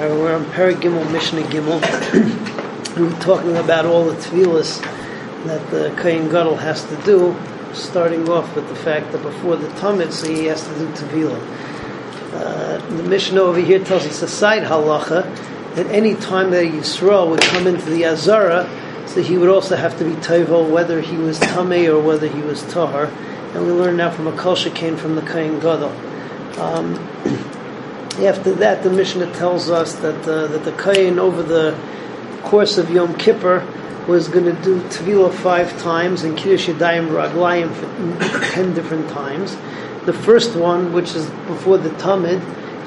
Uh, we're on Perek Gimel, Mishnah Gimel. we're talking about all the tefillas that the Kohen Gadol has to do, starting off with the fact that before the so he has to do tefillah. Uh, the Mishnah over here tells us a side halacha that any time that Yisrael would come into the Azara, so he would also have to be tovel whether he was tamei or whether he was tahar. And we learn now from a kol came from the Kohen Gadol. Um, after that, the Mishnah tells us that uh, that the Kohen over the course of Yom Kippur was going to do Tevila five times and Kiddush Yadayim Raglayim for ten different times. The first one, which is before the Tamid,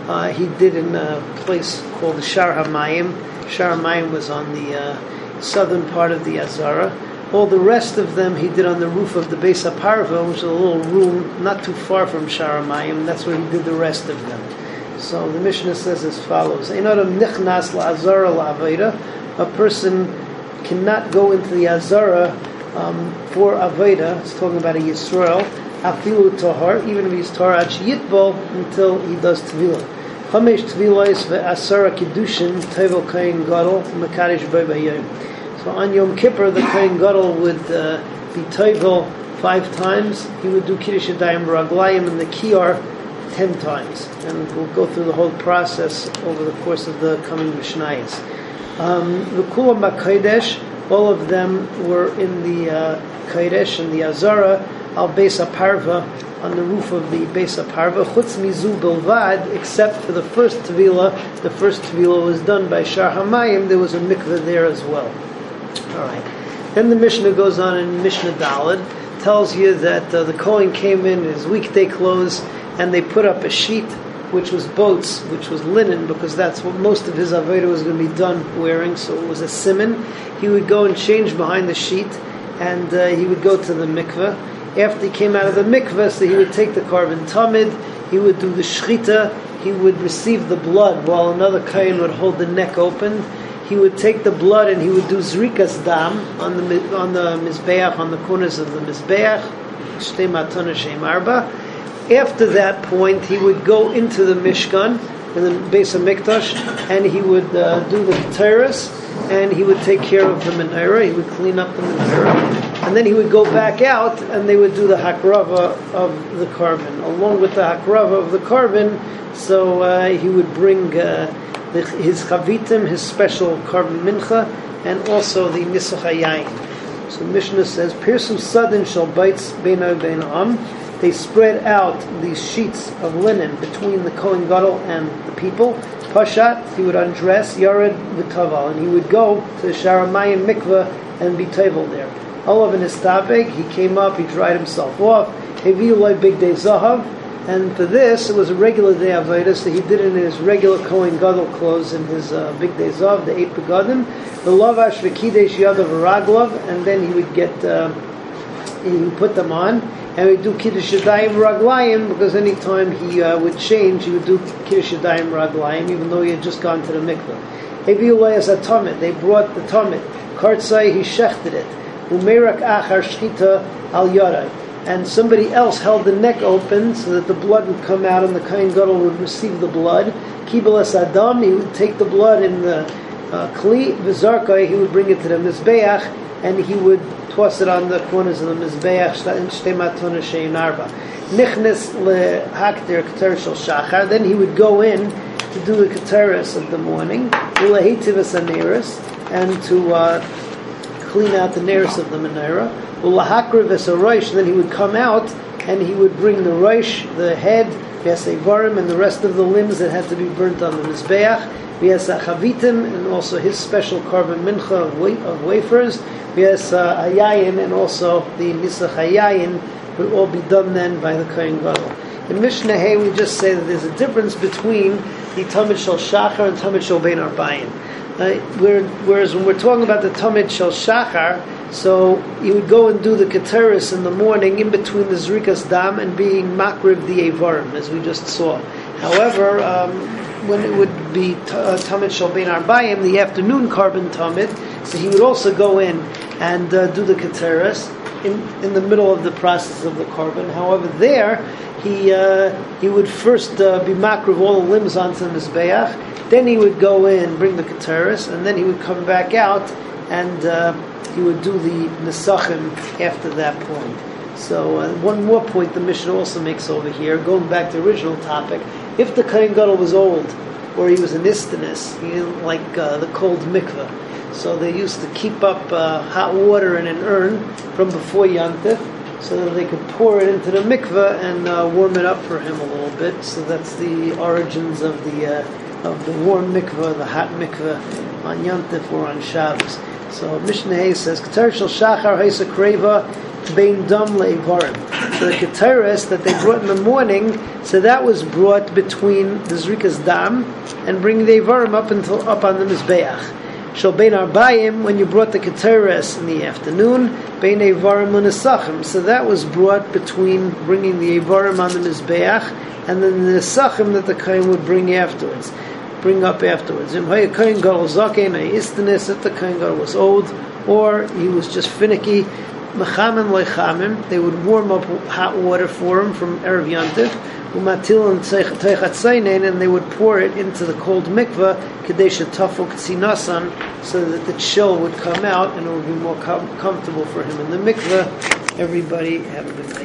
uh, he did in a place called the Shar HaMayim. Shar HaMayim was on the uh, southern part of the Azara. All the rest of them he did on the roof of the Beis HaParva, which is a little room not too far from Shar HaMayim. That's where he did the rest of them. So the Mishnah says as follows: nichnas la'azara A person cannot go into the azara um, for aveda. It's talking about a yisrael. Afilu tahar, even if he's tahar yitbol until he does tevilah. Chamesh tevilos ve'asara kiddushin tevel kain gadol mekadesh b'bayayim. So on Yom Kippur, the kain gadol would uh, be tevel five times. He would do kiddush yadayim raglayim and the kiyar ten times, and we'll go through the whole process over the course of the coming Mishnayos. Um, the Kulam all of them were in the uh, Kodesh and the Azara al Beis Parva on the roof of the Beis Parva. Chutz mizu bilvad, except for the first Tevila. The first Tevila was done by Shar Hamayim. There was a mikveh there as well. All right. Then the Mishnah goes on in Mishnah Dalad, tells you that uh, the Kohen came in his weekday clothes and they put up a sheet which was butz, which was linen, because that's what most of his Aveda was going to be done wearing, so it was a simon. He would go and change behind the sheet, and uh, he would go to the mikveh. After he came out of the mikveh, so he would take the korban tamid, he would do the shchita, he would receive the blood while another kain would hold the neck open. He would take the blood and he would do zrikas dam on the on the mizbeach on the corners of the mizbeach, shtei matana shem arba after that point, he would go into the Mishkan, in the base of Mikdash, and he would uh, do the terrace, and he would take care of the menorah. He would clean up the menorah, and then he would go back out, and they would do the hakrava of the korban, along with the hakrava of the korban, So uh, he would bring uh, the, his chavitim, his special korban mincha, and also the nisach So Mishnah says, "Pirsu sadin shall butz beino bein am." They spread out these sheets of linen between the Kohen Gadol and the people. Pashat, he would undress, Yared v'taval, and he would go to the Sharamayim mikveh and be tavel there. Olav in his tabeg, he came up, he dried himself off. Heviloi bigdei zahav, and for this, it was a regular day of so he did in his regular Kohen Gadol clothes in his uh, bigdei zav, the eight begadim. The lavash v'kidesh yadav raglov, and then he would get, uh, he put them on and we do Kiddush Yadayim Raglayim because any time he uh, would change, he would do Kiddush Yadayim Raglayim even though he had just gone to the mikveh. Hevi as a Tamid, they brought the Tamid. Kartzai, he shechted it. Umerak Achar Shchita Al Yarai. And somebody else held the neck open so that the blood would come out and the Kain Gadol would receive the blood. Kibelas Adam, he would take the blood in the uh, Kli, Vizarkai, he would bring it to the Mizbeach, and he would toss it on the corners of the mizbeach shtei matuna shein arba. Keter shel shachar. Then he would go in to do the keteris of the morning, and to uh, clean out the neris of the menorah. Then he would come out and he would bring the roish, the head, varim, and the rest of the limbs that had to be burnt on the mizbeach. Yes, chavitim, and also his special korban mincha of wafers. Yes, hayayin, and also the nisach hayayin would all be done then by the kohen gadol. In Mishnah Hay, we just say that there's a difference between the Tamid Shal Shachar and Tamid Shal Bein Arbayin. Uh, whereas when we're talking about the Tamid Shal Shachar, so you would go and do the Keteris in the morning in between the Zrikas Dam and being Makrib the Avarim, as we just saw. However, um, when it would be uh, Tamid Shalbein Arbayim, the afternoon korban Tamid, so he would also go in and uh, do the Keteris. in, in the middle of the process of the korban. However, there he uh, he would first uh, be makriv all the limbs onto the mizbeach. Then he would go in, bring the keteris, and then he would come back out and uh, he would do the nesachim after that point. So uh, one more point the Mishnah also makes over here, going back to the original topic. If the Kohen Gadol was old, or he was an istinus, he didn't like uh, the cold mikveh, so they used to keep up uh, hot water in an urn from before Yantif, so that they could pour it into the mikveh and uh, warm it up for him a little bit. So that's the origins of the uh, of the warm mikveh, the hot mikveh on Yantif or on Shabbos. So Mishnah says, "Keter shel shachar heisa kreva bein dam le'ivarim." So the keteris that they brought in the morning, so that was brought between the zrikas dam and bringing the ivarim up until up on the mizbeach. Shel bein arbayim when you brought the keteris in the afternoon, bein ivarim unesachim. So that was brought between bringing the ivarim on the mizbeach and then the nesachim that the kohen would bring afterwards bring up afterwards. If the Kohen if the was old, or he was just finicky, mechamen leichamim, they would warm up hot water for him from Erev Yantiv, umatil and teichat and they would pour it into the cold mikveh, kadesha tafuk tzinasan, so that the chill would come out and it would be more com- comfortable for him in the mikveh. Everybody have a good night.